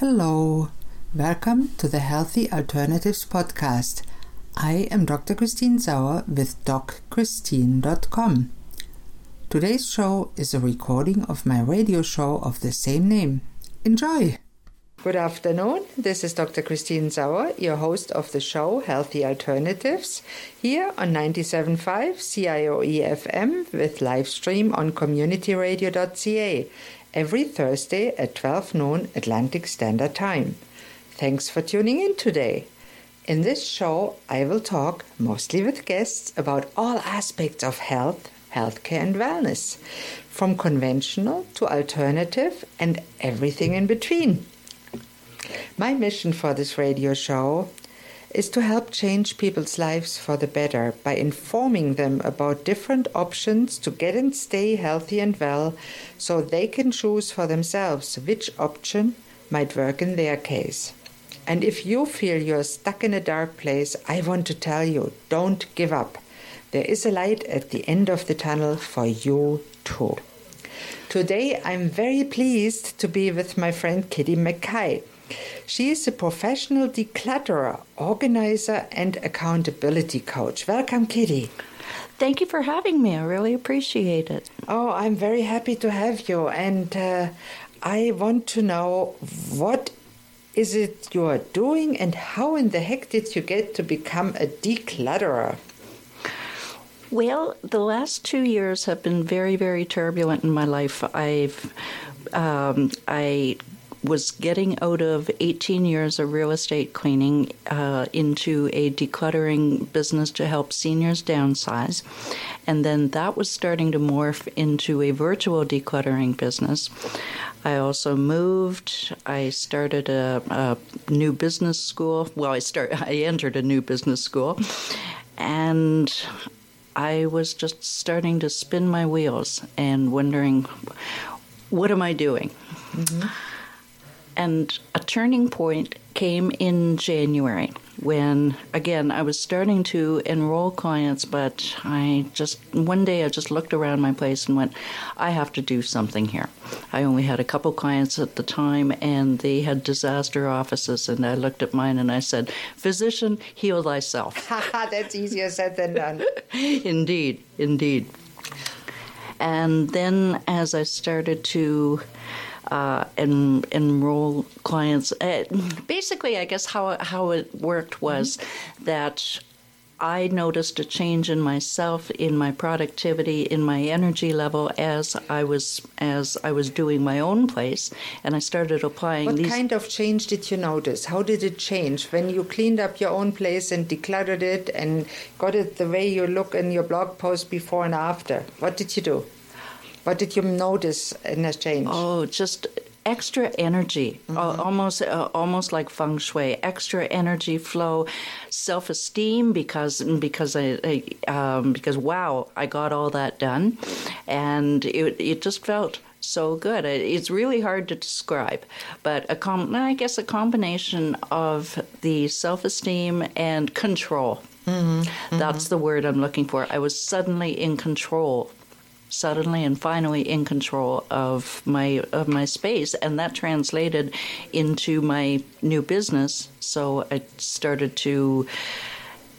Hello, welcome to the Healthy Alternatives podcast. I am Dr. Christine Sauer with DocChristine.com. Today's show is a recording of my radio show of the same name. Enjoy! Good afternoon. This is Dr. Christine Sauer, your host of the show Healthy Alternatives, here on 97.5 CIOE FM with live stream on communityradio.ca every Thursday at 12 noon Atlantic Standard Time. Thanks for tuning in today. In this show, I will talk, mostly with guests, about all aspects of health, healthcare, and wellness, from conventional to alternative and everything in between. My mission for this radio show is to help change people's lives for the better by informing them about different options to get and stay healthy and well so they can choose for themselves which option might work in their case. And if you feel you're stuck in a dark place, I want to tell you don't give up. There is a light at the end of the tunnel for you too. Today, I'm very pleased to be with my friend Kitti McKay. She is a professional declutterer, organizer, and accountability coach. Welcome, Kitti. Thank you for having me. I really appreciate it. Oh, I'm very happy to have you. And uh, I want to know what is it you are doing and how in the heck did you get to become a declutterer? Well, the last two years have been very, very turbulent in my life. I've um, I was getting out of 18 years of real estate cleaning uh, into a decluttering business to help seniors downsize. And then that was starting to morph into a virtual decluttering business. I also moved. I started a, a new business school. Well, I start. I entered a new business school, and I was just starting to spin my wheels and wondering, what am I doing? Mm-hmm. And a turning point came in January when, again, I was starting to enroll clients, but I just, one day I just looked around my place and went, I have to do something here. I only had a couple clients at the time and they had disaster offices. And I looked at mine and I said, Physician, heal thyself. That's easier said than done. indeed, indeed. And then as I started to uh, en- enroll clients. Uh, basically, I guess how how it worked was mm-hmm. that I noticed a change in myself, in my productivity, in my energy level as I was as I was doing my own place, and I started applying. What these... kind of change did you notice? How did it change when you cleaned up your own place and decluttered it and got it the way you look in your blog post before and after? What did you do? What did you notice in a change? Oh, just extra energy, mm-hmm. uh, almost uh, almost like feng shui. Extra energy flow, self esteem because because I, I um, because wow, I got all that done, and it it just felt so good. It's really hard to describe, but a com- I guess a combination of the self esteem and control. Mm-hmm. Mm-hmm. That's the word I'm looking for. I was suddenly in control suddenly and finally in control of my of my space and that translated into my new business so I started to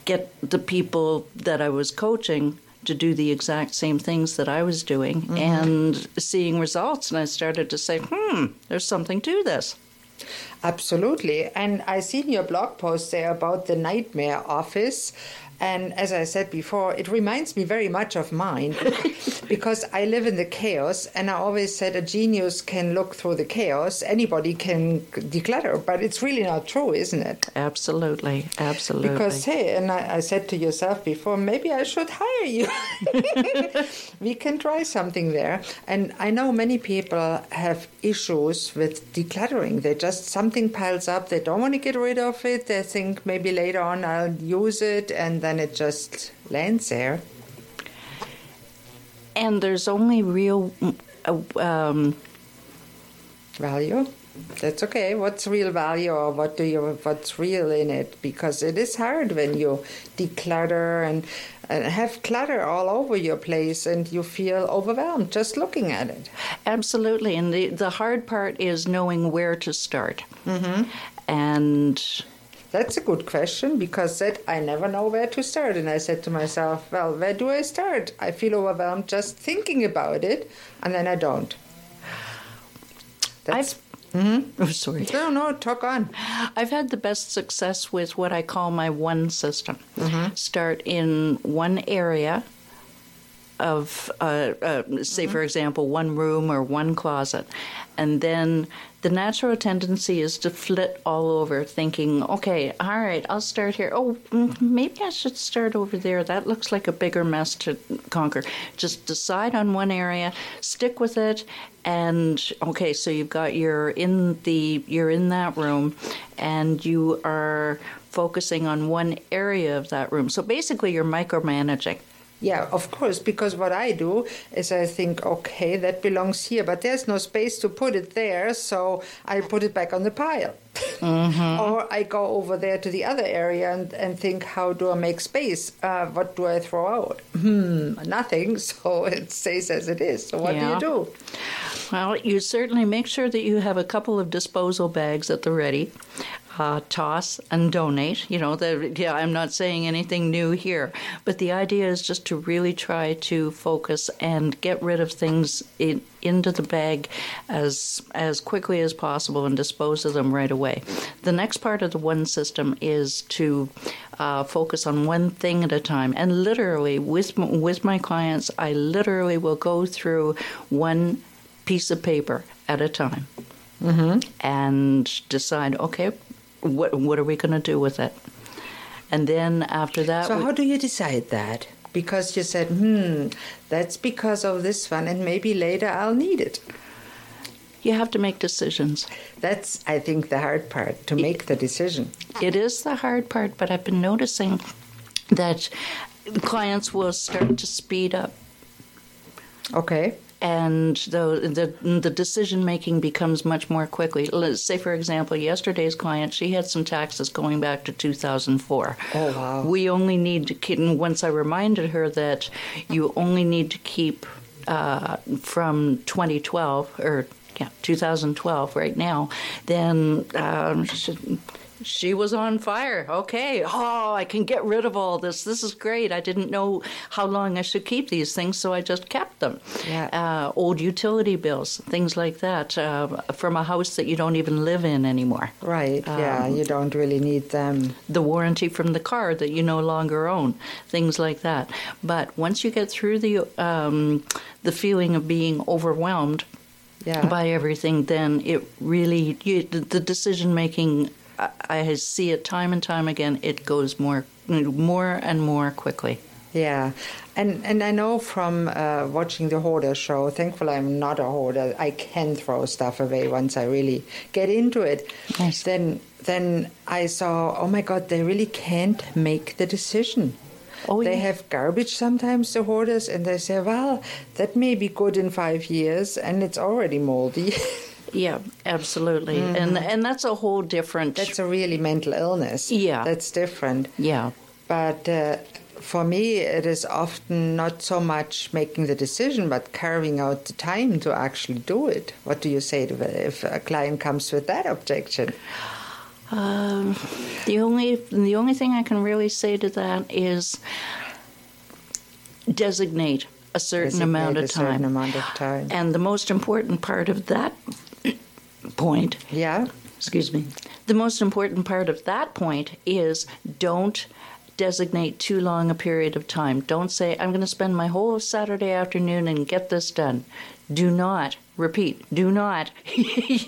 get the people that I was coaching to do the exact same things that I was doing mm-hmm. and seeing results and I started to say hmm there's something to this Absolutely. And I seen your blog post there about the nightmare office. And as I said before, it reminds me very much of mine because I live in the chaos. And I always said a genius can look through the chaos. Anybody can declutter, but it's really not true, isn't it? Absolutely. Absolutely. Because, hey, and I, I said to yourself before, maybe I should hire you. we can try something there. And I know many people have issues with decluttering. They just, something piles up, they don't want to get rid of it. They think maybe later on I'll use it. And then it just lands there. And there's only real um, value. That's okay. What's real value or what do you what's real in it? Because it is hard when you declutter and, and have clutter all over your place and you feel overwhelmed just looking at it. Absolutely. And the, the hard part is knowing where to start. Mm-hmm. And that's a good question because that I never know where to start. And I said to myself, well, where do I start? I feel overwhelmed just thinking about it, and then I don't. That's I've Mm-hmm. Oh, sorry. No, no, talk on. I've had the best success with what I call my one system. Mm-hmm. Start in one area of, uh, uh, say, mm-hmm. for example, one room or one closet, and then the natural tendency is to flit all over, thinking, okay, all right, I'll start here. Oh, maybe I should start over there. That looks like a bigger mess to conquer. Just decide on one area, stick with it, and okay, so you've got your in the you're in that room, and you are focusing on one area of that room. So basically, you're micromanaging. Yeah, of course, because what I do is I think, okay, that belongs here, but there's no space to put it there, so I put it back on the pile. Mm-hmm. or I go over there to the other area and, and think, how do I make space? Uh, what do I throw out? Hmm, nothing, so it stays as it is. So what yeah. do you do? Well, you certainly make sure that you have a couple of disposal bags at the ready uh, toss and donate. You know, the, yeah, I'm not saying anything new here, but the idea is just to really try to focus and get rid of things in, into the bag as as quickly as possible and dispose of them right away. The next part of the one system is to uh, focus on one thing at a time, and literally with with my clients, I literally will go through one piece of paper at a time. Mm-hmm. and decide okay what what are we going to do with it? And then after that, so we, how do you decide that? Because you said, hmm, that's because of this one, and maybe later I'll need it. You have to make decisions. That's, I think, the hard part to make the decision. It is the hard part, but I've been noticing that clients will start to speed up. Okay and the the, the decision making becomes much more quickly. Let's say, for example, yesterday's client, she had some taxes going back to 2004. Oh wow! We only need to keep. Once I reminded her that you only need to keep uh, from 2012 or yeah 2012 right now, then um, she was on fire. Okay. Oh, I can get rid of all this. This is great. I didn't know how long I should keep these things, so I just kept them. Yeah. Uh, old utility bills, things like that, uh, from a house that you don't even live in anymore. Right. Um, yeah. You don't really need them. The warranty from the car that you no longer own, things like that. But once you get through the um, the feeling of being overwhelmed. Yeah. by everything, then it really you, the decision making I see it time and time again. It goes more, more and more quickly. Yeah, and and I know from uh, watching the hoarder show. Thankfully, I'm not a hoarder. I can throw stuff away once I really get into it. Nice. Then then I saw, oh my God, they really can't make the decision. Oh, they yeah. have garbage sometimes, the hoarders, and they say, well, that may be good in five years, and it's already moldy. Yeah, absolutely. Mm-hmm. And and that's a whole different That's a really mental illness. Yeah. That's different. Yeah. But uh, for me, it is often not so much making the decision, but carving out the time to actually do it. What do you say to if a client comes with that objection? Um, the only the only thing I can really say to that is designate a certain designate amount of a time. amount of time. And the most important part of that point. Yeah. Excuse me. The most important part of that point is don't designate too long a period of time. Don't say, I'm going to spend my whole Saturday afternoon and get this done. Do not, repeat, do not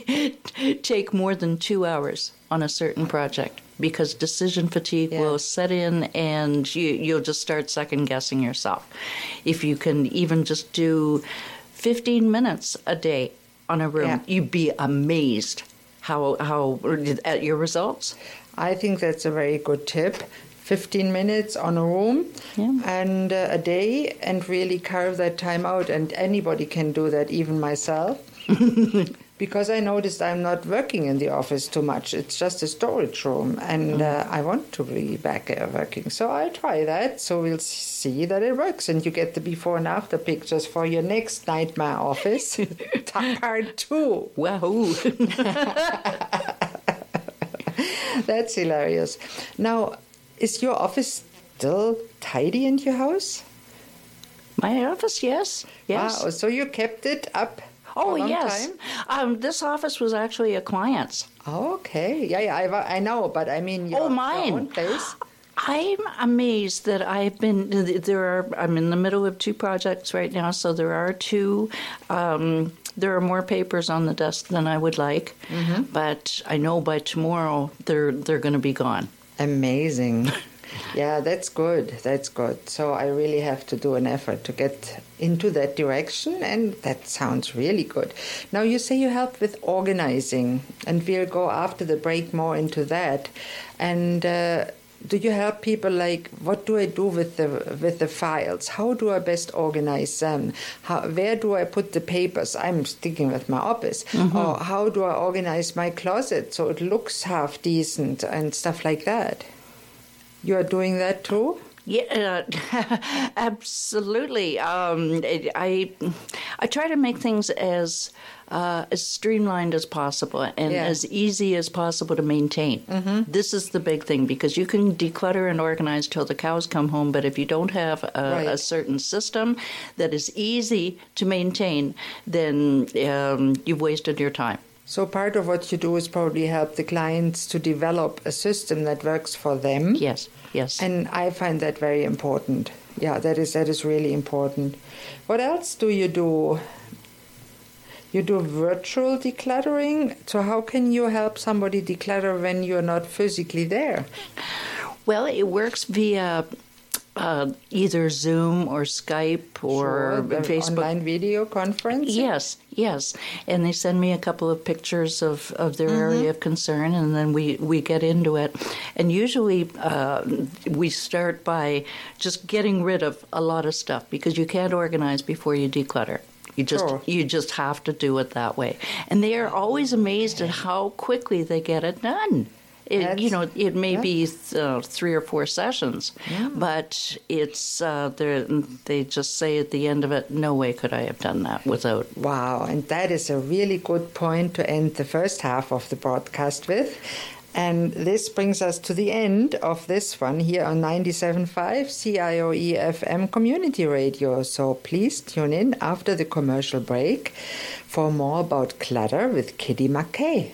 take more than two hours on a certain project because decision fatigue yeah. will set in and you, you'll just start second guessing yourself. If you can even just do 15 minutes a day on a room, yeah. you'd be amazed how how at your results. I think that's a very good tip. 15 minutes on a room yeah. and uh, a day and really carve that time out and anybody can do that even myself because I noticed I'm not working in the office too much. It's just a storage room, and uh, I want to be back uh, working. So I'll try that. So we'll see that it works, and you get the before and after pictures for your next nightmare office part two. Wahoo! That's hilarious. Now, is your office still tidy in your house? My office, yes, yes. Wow, so you kept it up Oh yes, um, this office was actually a client's. Okay. Yeah, yeah, I, I know, but I mean, your, Oh, your mine. own place. I'm amazed that I've been there. Are I'm in the middle of two projects right now, so there are two. Um, there are more papers on the desk than I would like, but I know by tomorrow they're they're going to be gone. Amazing. Yeah, that's good. That's good. So I really have to do an effort to get into that direction, and that sounds really good. Now, you say you help with organizing, and we'll go after the break more into that. And uh, do you help people like what do I do with the with the files? How do I best organize them? How, where do I put the papers? I'm sticking with my office. Or how do I organize my closet so it looks half decent and stuff like that? You are doing that too? Yeah, uh, absolutely. Um, I I try to make things as uh, as streamlined as possible and Yeah. as easy as possible to maintain. This is the big thing because you can declutter and organize till the cows come home, but if you don't have a, a certain system that is easy to maintain, then um, you've wasted your time. So part of what you do is probably help the clients to develop a system that works for them. Yes, yes. And I find that very important. Yeah, that is that is really important. What else do you do? You do virtual decluttering. So how can you help somebody declutter when you're not physically there? Well, it works via uh, either Zoom or Skype or Sure, Facebook. online video conference. Yes, yes. And they send me a couple of pictures of, of their area of concern, and then we, we get into it. And usually uh, we start by just getting rid of a lot of stuff because you can't organize before you declutter. You just Sure. you just have to do it that way. And they are always amazed at how quickly they get it done. It, you know, it may yeah. be uh, three or four sessions, but it's uh, they just say at the end of it, "No way could I have done that without." Wow, and that is a really good point to end the first half of the broadcast with. And this brings us to the end of this one here on 97.5 CIOE FM Community Radio. So please tune in after the commercial break for more about clutter with Kitti McKay.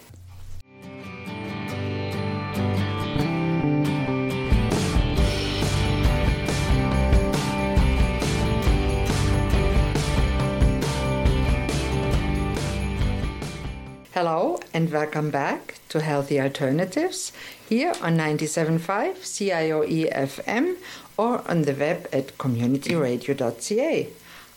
And welcome back to Healthy Alternatives here on 97.5 CIOE FM or on the web at communityradio.ca.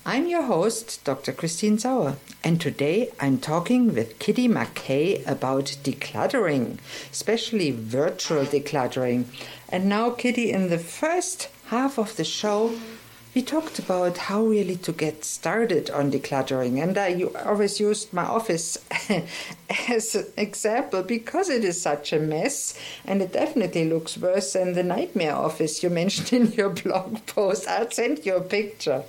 I'm your host, Dr. Christine Sauer, and today I'm talking with Kitti McKay about decluttering, especially virtual decluttering. And now, Kitti, in the first half of the show, we talked about how really to get started on decluttering, and I always used my office as an example because it is such a mess, and it definitely looks worse than the nightmare office you mentioned in your blog post. I'll send you a picture.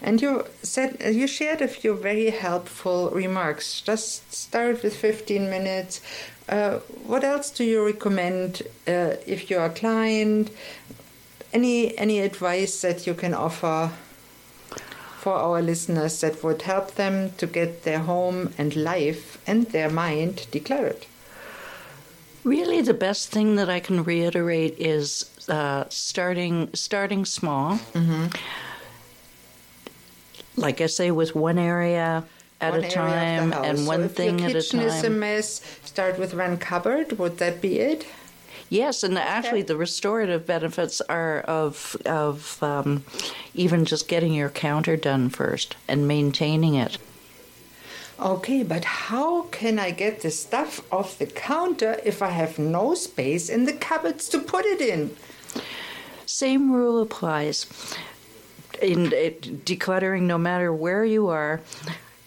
And you said you shared a few very helpful remarks. Just start with 15 minutes. Uh, what else do you recommend uh, if you're a client? Any any advice that you can offer for our listeners that would help them to get their home and life and their mind declared? Really, the best thing that I can reiterate is uh, starting starting small. Like I say, with one area at One a area of the time and So one if thing your at a kitchen is a time. mess. Start with one cupboard. Would that be it? Yes, and actually, the restorative benefits are of of um, even just getting your counter done first and maintaining it. Okay, but how can I get the stuff off the counter if I have no space in the cupboards to put it in? Same rule applies in it, decluttering. No matter where you are,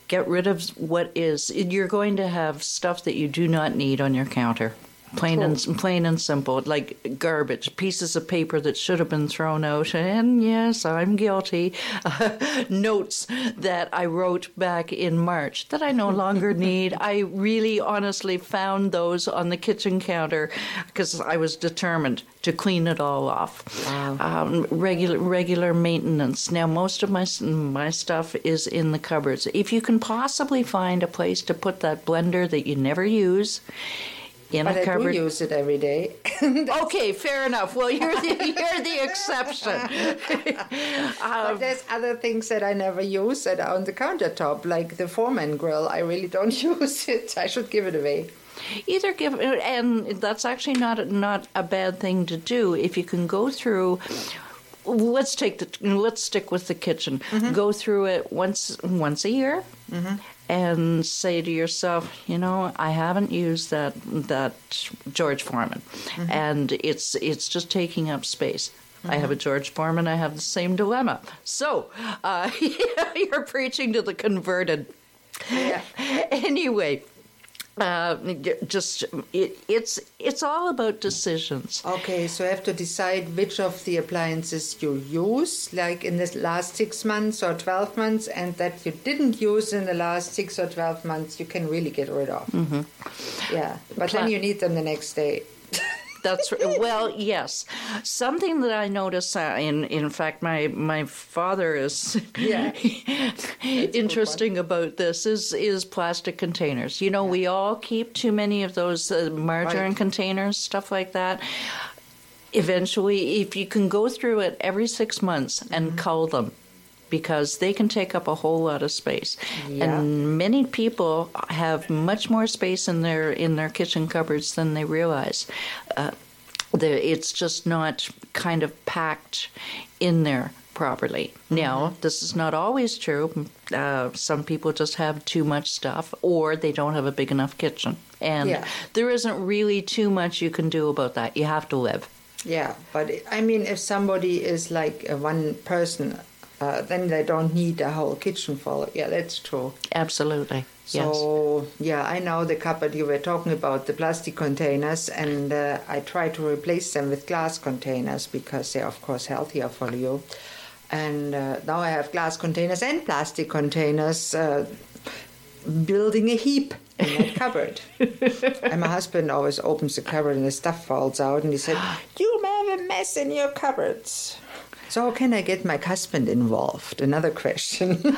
get rid of what is. You're going to have stuff that you do not need on your counter. Plain and plain and simple, like garbage, pieces of paper that should have been thrown out. And yes, I'm guilty. Uh, notes that I wrote back in March that I no longer need. I really, honestly found those on the kitchen counter because I was determined to clean it all off. Wow. Um, regular regular maintenance. Now, most of my my stuff is in the cupboards. If you can possibly find a place to put that blender that you never use in But a I do cupboard. use it every day. Okay, fair enough. Well, you're the, you're the exception. Um, but there's other things that I never use that are on the countertop, like the Foreman grill. I really don't use it. I should give it away. Either give, and that's actually not not a bad thing to do if you can go through. Let's take the let's stick with the kitchen. Mm-hmm. Go through it once once a year, mm-hmm. And say to yourself, you know, I haven't used that that George Foreman, and it's it's just taking up space. I have a George Foreman. I have the same dilemma. So uh, you're preaching to the converted. Yeah. anyway, uh, just it, it's it's all about decisions. Okay, so you have to decide which of the appliances you use, like in the last six months or 12 months, and that you didn't use in the last six or 12 months, you can really get rid of. Mm-hmm. Yeah, but Pla- then you need them the next day. That's r- well, yes. Something that I notice. Uh, in in fact, my my father is Yeah. interesting about this is is plastic containers. You know, we all keep too many of those uh, margarine Right. containers, stuff like that. Eventually, if you can go through it every six months and Mm-hmm. cull them. Because they can take up a whole lot of space, Yeah. and many people have much more space in their in their kitchen cupboards than they realize. Uh, the, it's just not kind of packed in there properly. Now, this is not always true. Uh, some people just have too much stuff, or they don't have a big enough kitchen, and Yeah. there isn't really too much you can do about that. You have to live. Yeah, but I mean, if somebody is like one person, uh, then they don't need a whole kitchen full. Yeah, that's true. Absolutely. yes. So yeah, I know the cupboard you were talking about, the plastic containers, and uh, I try to replace them with glass containers because they're of course healthier for you. And uh, now I have glass containers and plastic containers, uh, building a heap in that cupboard. and my husband always opens the cupboard and the stuff falls out, and he said, "You have a mess in your cupboards." So how can I get my husband involved? Another question.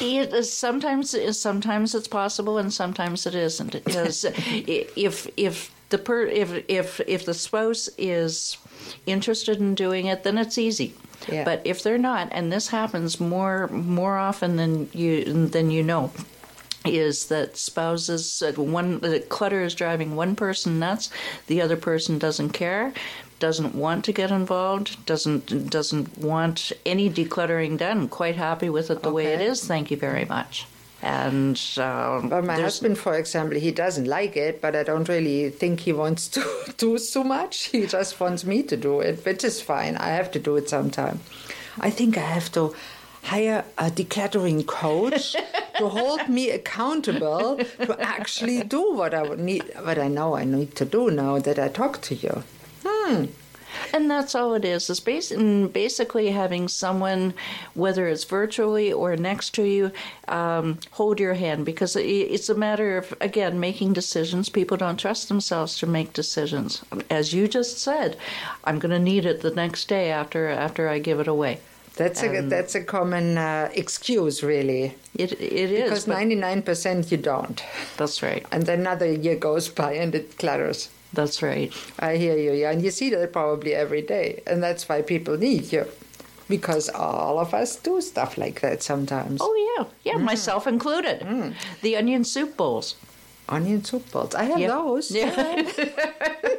It is sometimes sometimes it's possible and sometimes it isn't. Because if if the per if if if the spouse is interested in doing it, then it's easy. Yeah. But if they're not, and this happens more more often than you than you know, is that spouses uh, one the clutter is driving one person nuts, the other person doesn't care, doesn't want to get involved, doesn't doesn't want any decluttering done. Quite happy with it the way it is. Thank you very much. And um, But my husband, for example, he doesn't like it, but I don't really think he wants to do so much. He just wants me to do it, which is fine. I have to do it sometime. I think I have to hire a decluttering coach to hold me accountable to actually do what I would need, what I know I need to do now that I talk to you. Hmm. And that's all it is. Is bas- mm, basically having someone, whether it's virtually or next to you, um, hold your hand because it's a matter of again making decisions. People don't trust themselves to make decisions. As you just said, I'm going to need it the next day after after I give it away. That's a that's a common uh, excuse, really, It it is. because ninety nine percent you don't, that's right. and then another year goes by and it clutters. That's right. I hear you, yeah, and you see that probably every day, and that's why people need you, because all of us do stuff like that sometimes. Oh yeah, yeah, Mm. myself included. The onion soup bowls. Onion soup bowls, I have Yeah. those. Yeah.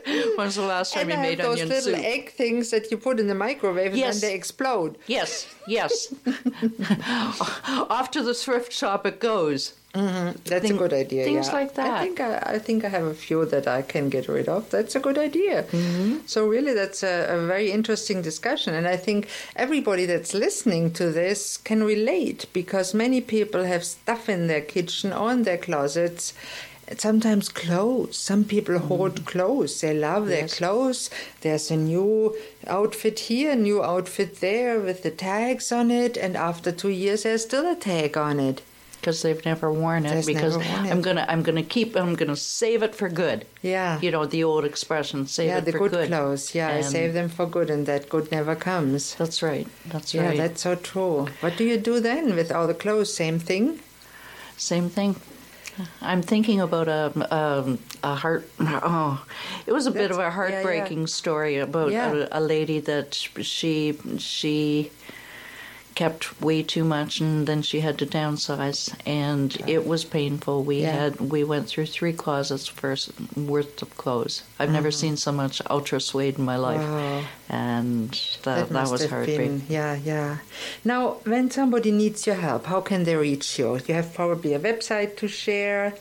When's the last time And you I made those little egg things that you put in the microwave and then they explode. Yes, yes. Off to the thrift shop it goes. Mm-hmm. That's Thing- a good idea. things yeah. like that. I think I, I think I have a few that I can get rid of. That's a good idea. Mm-hmm. So really, that's a, a very interesting discussion, and I think everybody that's listening to this can relate because many people have stuff in their kitchen or in their closets. Sometimes clothes. Some people hoard clothes. They love their Mm-hmm. Clothes. There's a new outfit here, a new outfit there with the tags on it, and after two years, there's still a tag on it. Because they've never worn it because never worn it. I'm gonna I'm gonna keep I'm gonna save it for good. Yeah. You know the old expression, save yeah, it the for good, good. clothes. Yeah, And save them for good, and that good never comes. That's right. That's Yeah, right. that's so true. What do you do then with all the clothes? Same thing? Same thing. I'm thinking about a um, a heart. Oh, it was a bit of a yeah, yeah. heartbreaking story about Yeah. a, a lady that she she kept way too much, and then she had to downsize, and it was painful. We Yeah. had we went through three closets first worth of clothes. I've never mm. seen so much ultra suede in my life, Wow. and that that, must was heartbreaking. been, yeah, yeah. Now, when somebody needs your help, how can they reach you? You have probably a website to share.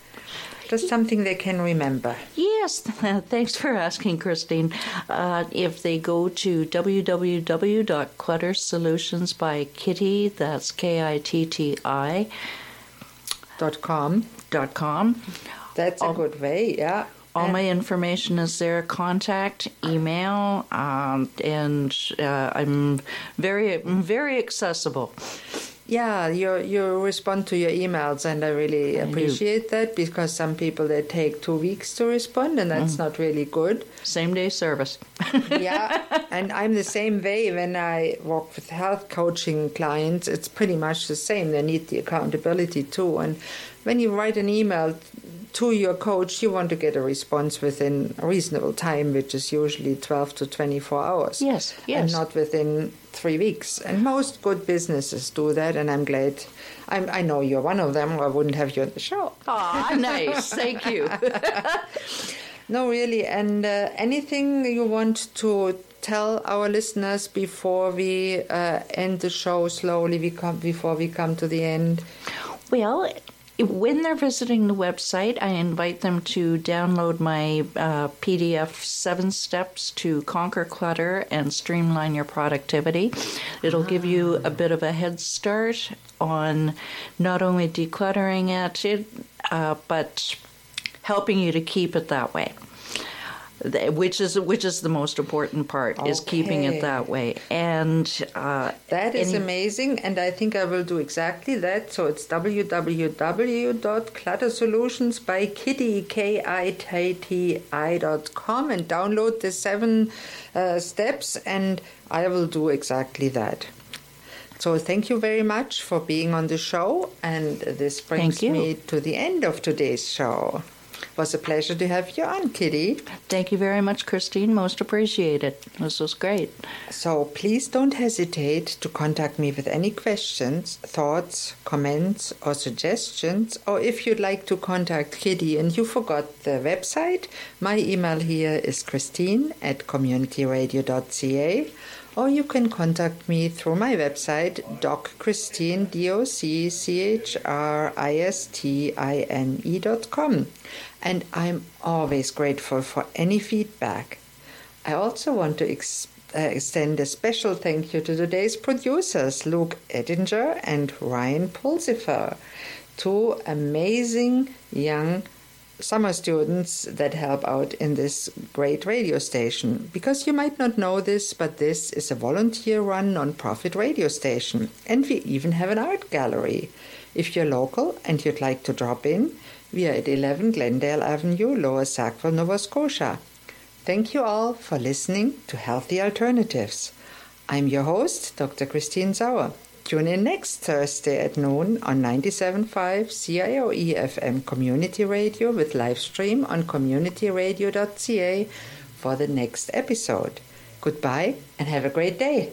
Just something they can remember. Yes, thanks for asking, Christine. Uh, if they go to www.cluttersolutions by Kitti, that's K I T T I Dot com. dot com. That's a good way, yeah. All my information is there. Contact, email, um, and uh, I'm very, very accessible. Yeah, you you respond to your emails, and I really do. appreciate that because some people they take two weeks to respond, and that's mm. not really good. Same day service. yeah, and I'm the same way when I work with health coaching clients. It's pretty much the same. They need the accountability too. And when you write an email to your coach, you want to get a response within a reasonable time, which is usually 12 to 24 hours. Yes, And not within three weeks. And most good businesses do that, and I'm glad. I'm, I know you're one of them, or I wouldn't have you on the show. Ah, nice. Thank you. No, really. And uh, anything you want to tell our listeners before we uh, end the show slowly? We come before we come to the end. Well, when they're visiting the website, I invite them to download my uh, PDF Seven Steps to Conquer Clutter and Streamline Your Productivity. It'll give you a bit of a head start on not only decluttering it, uh, but helping you to keep it that way. Which is which is the most important part is keeping it that way, and uh, That is any- amazing, and I think I will do exactly that. So it's www.cluttersolutions by Kitti K I T T I dot com and download the seven uh, steps, and I will do exactly that. So thank you very much for being on the show, and this brings me to the end of today's show. It was a pleasure to have you on, Kitti. Thank you very much, Christine. Most appreciated. This was great. So please don't hesitate to contact me with any questions, thoughts, comments, or suggestions. Or if you'd like to contact Kitti and you forgot the website, my email here is christine at communityradio.ca. Or you can contact me through my website, docchristine, D-O-C-C-H-R-I-S-T-I-N-E dot com. And I'm always grateful for any feedback. I also want to uh, extend a special thank you to today's producers, Luke Edinger and Ryan Pulsifer, two amazing young summer students that help out in this great radio station. Because you might not know this, but this is a volunteer run non-profit radio station, and we even have an art gallery. If you're local and you'd like to drop in, we are at 11 Glendale Avenue, Lower Sackville, Nova Scotia. Thank you all for listening to Healthy Alternatives. I'm your host, Dr. Christine Sauer. Tune in next Thursday at noon on 97.5 CIOE FM Community Radio with live stream on communityradio.ca for the next episode. Goodbye and have a great day.